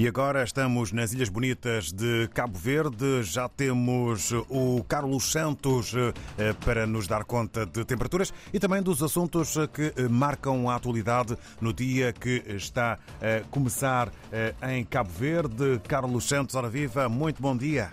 E agora estamos nas Ilhas Bonitas de Cabo Verde. Já temos o Carlos Santos eh, para nos dar conta de temperaturas e também dos assuntos que marcam a atualidade no dia que está a começar eh, em Cabo Verde. Carlos Santos, ora viva, muito bom dia.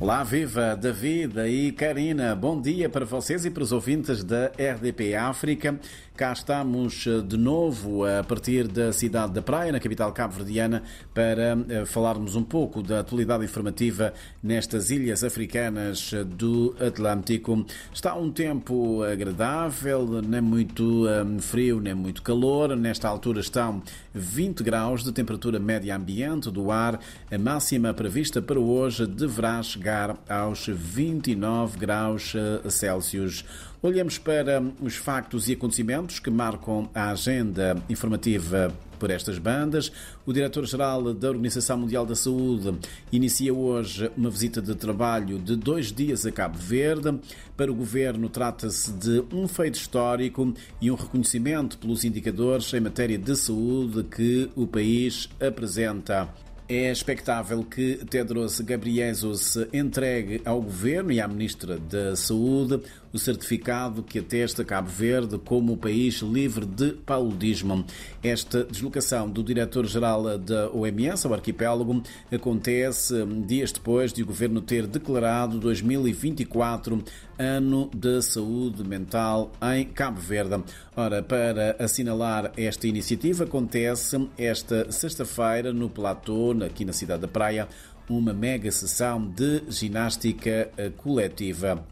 Olá, viva David e Karina. Bom dia para vocês e para os ouvintes da RDP África. Cá estamos eh, de novo a partir da cidade da Praia, na capital cabo-verdiana, para eh, falarmos um pouco da atualidade informativa nestas ilhas africanas eh, do Atlântico. Está um tempo agradável, nem muito frio, nem muito calor. Nesta altura estão 20 graus de temperatura média ambiente do ar. A máxima prevista para hoje deverá chegar aos 29 graus Celsius. Olhamos para os factos e acontecimentos que marcam a agenda informativa por estas bandas. O diretor-geral da Organização Mundial da Saúde inicia hoje uma visita de trabalho de dois dias a Cabo Verde. Para o governo, trata-se de um feito histórico e um reconhecimento pelos indicadores em matéria de saúde que o país apresenta. É expectável que Tedros Ghebreyesus entregue ao Governo e à Ministra da Saúde o certificado que atesta Cabo Verde como o país livre de paludismo. Esta deslocação do diretor-geral da OMS ao arquipélago acontece dias depois de o Governo ter declarado 2024 ano da saúde mental em Cabo Verde. Ora, para assinalar esta iniciativa, acontece esta sexta-feira no Platô, aqui na cidade da Praia, uma mega sessão de ginástica coletiva.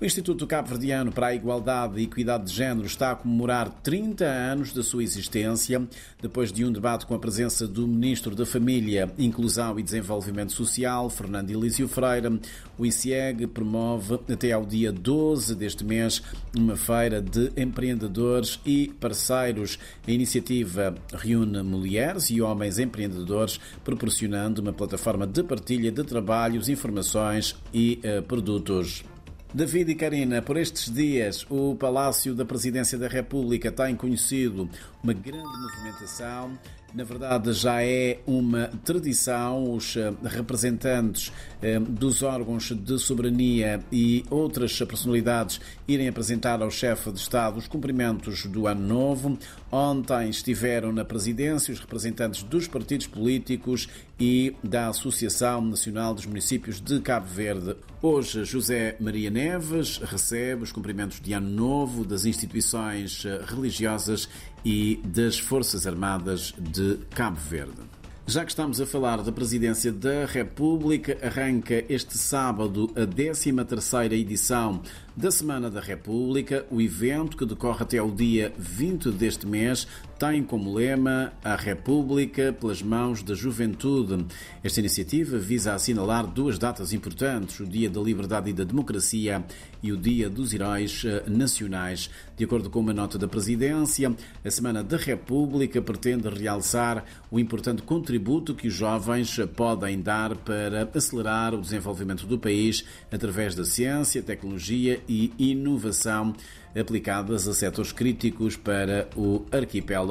O Instituto Cabo-Verdiano para a Igualdade e Equidade de Género está a comemorar 30 anos da sua existência, depois de um debate com a presença do Ministro da Família, Inclusão e Desenvolvimento Social, Fernando Elísio Freire. O ICIEG promove até ao dia 12 deste mês uma feira de empreendedores e parceiros. A iniciativa reúne mulheres e homens empreendedores, proporcionando uma plataforma de partilha de trabalhos, informações e uh, produtos. David e Karina, por estes dias o Palácio da Presidência da República tem conhecido uma grande movimentação na verdade, já é uma tradição os eh, representantes eh, dos órgãos de soberania e outras personalidades irem apresentar ao chefe de Estado os cumprimentos do Ano Novo. Ontem estiveram na presidência os representantes dos partidos políticos e da Associação Nacional dos Municípios de Cabo Verde. Hoje, José Maria Neves recebe os cumprimentos de Ano Novo das instituições eh, religiosas e das Forças Armadas de Cabo Verde. Já que estamos a falar da Presidência da República, arranca este sábado a 13ª edição da Semana da República. O evento, que decorre até o dia 20 deste mês, tem como lema A República pelas mãos da juventude. Esta iniciativa visa assinalar duas datas importantes, o Dia da Liberdade e da Democracia e o Dia dos Heróis eh, Nacionais. De acordo com uma nota da Presidência, a Semana da República pretende realçar o importante contributo que os jovens podem dar para acelerar o desenvolvimento do país através da ciência, tecnologia e inovação aplicadas a setores críticos para o arquipélago.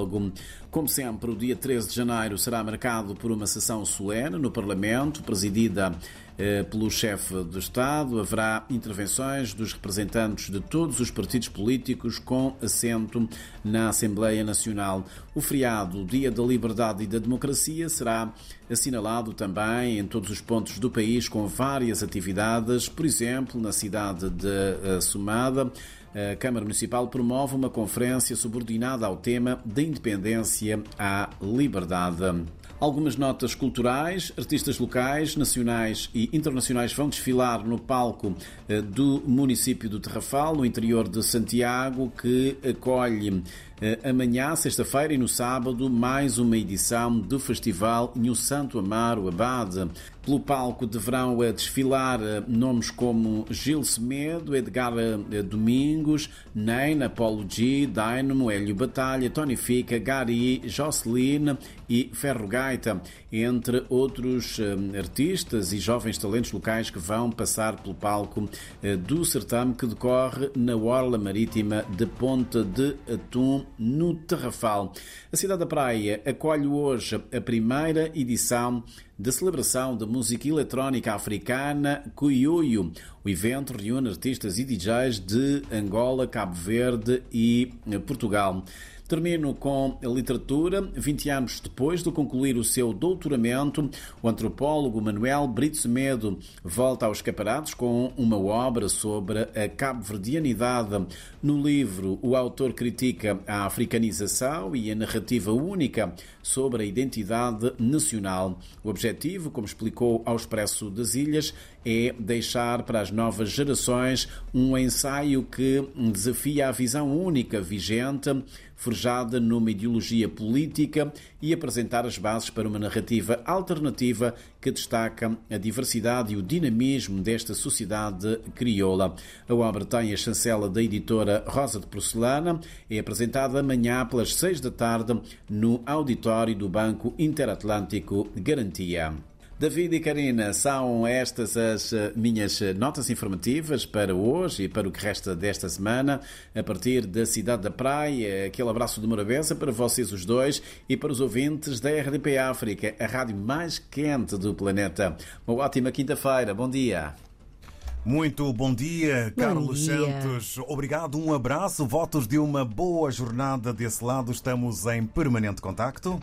Como sempre, o dia 13 de janeiro será marcado por uma sessão solene no Parlamento, presidida eh, pelo chefe do Estado. Haverá intervenções dos representantes de todos os partidos políticos com assento na Assembleia Nacional. O feriado, Dia da Liberdade e da Democracia, será assinalado também em todos os pontos do país com várias atividades, por exemplo, na cidade de eh, Sumada a Câmara Municipal promove uma conferência subordinada ao tema da independência à liberdade. Algumas notas culturais, artistas locais, nacionais e internacionais vão desfilar no palco eh, do município do Terrafal, no interior de Santiago, que acolhe amanhã, sexta-feira e no sábado, mais uma edição do Festival New Santo Amaro Abade. Pelo palco deverão eh, desfilar nomes como Gil Semedo, Edgar Domingos, Nein, Apolo G, Dynamo, Hélio Batalha, Tony Fica, Gary, Jocelyn e Ferro Gaita, entre outros eh, artistas e jovens talentos locais que vão passar pelo palco eh, do certame que decorre na Orla Marítima de Ponta de Atum, no Terrafal. A cidade da Praia acolhe hoje a primeira edição da celebração da música eletrónica africana Kuyuyu. O evento reúne artistas e DJs de Angola, Cabo Verde e Portugal. Termino com a literatura. 20 anos depois de concluir o seu doutoramento, o antropólogo Manuel Brito Semedo volta aos escaparates com uma obra sobre a cabo-verdianidade. No livro, o autor critica a africanização e a narrativa única sobre a identidade nacional. O objetivo, como explicou ao Expresso das Ilhas, é deixar para as novas gerações um ensaio que desafia a visão única vigente, forjada numa ideologia política e apresentar as bases para uma narrativa alternativa que destaca a diversidade e o dinamismo desta sociedade crioula. A obra tem a chancela da editora Rosa de Porcelana, é apresentada amanhã pelas seis da tarde no auditório do Banco Interatlântico Garantia. David e Karina, são estas as eh, minhas notas informativas para hoje e para o que resta desta semana, a partir da cidade da Praia. Aquele abraço de Morabeza para vocês os dois e para os ouvintes da RDP África, a rádio mais quente do planeta. Uma ótima quinta-feira. Bom dia. Muito bom dia, bom Carlos dia. Santos. Obrigado, um abraço, votos de uma boa jornada desse lado. Estamos em permanente contacto.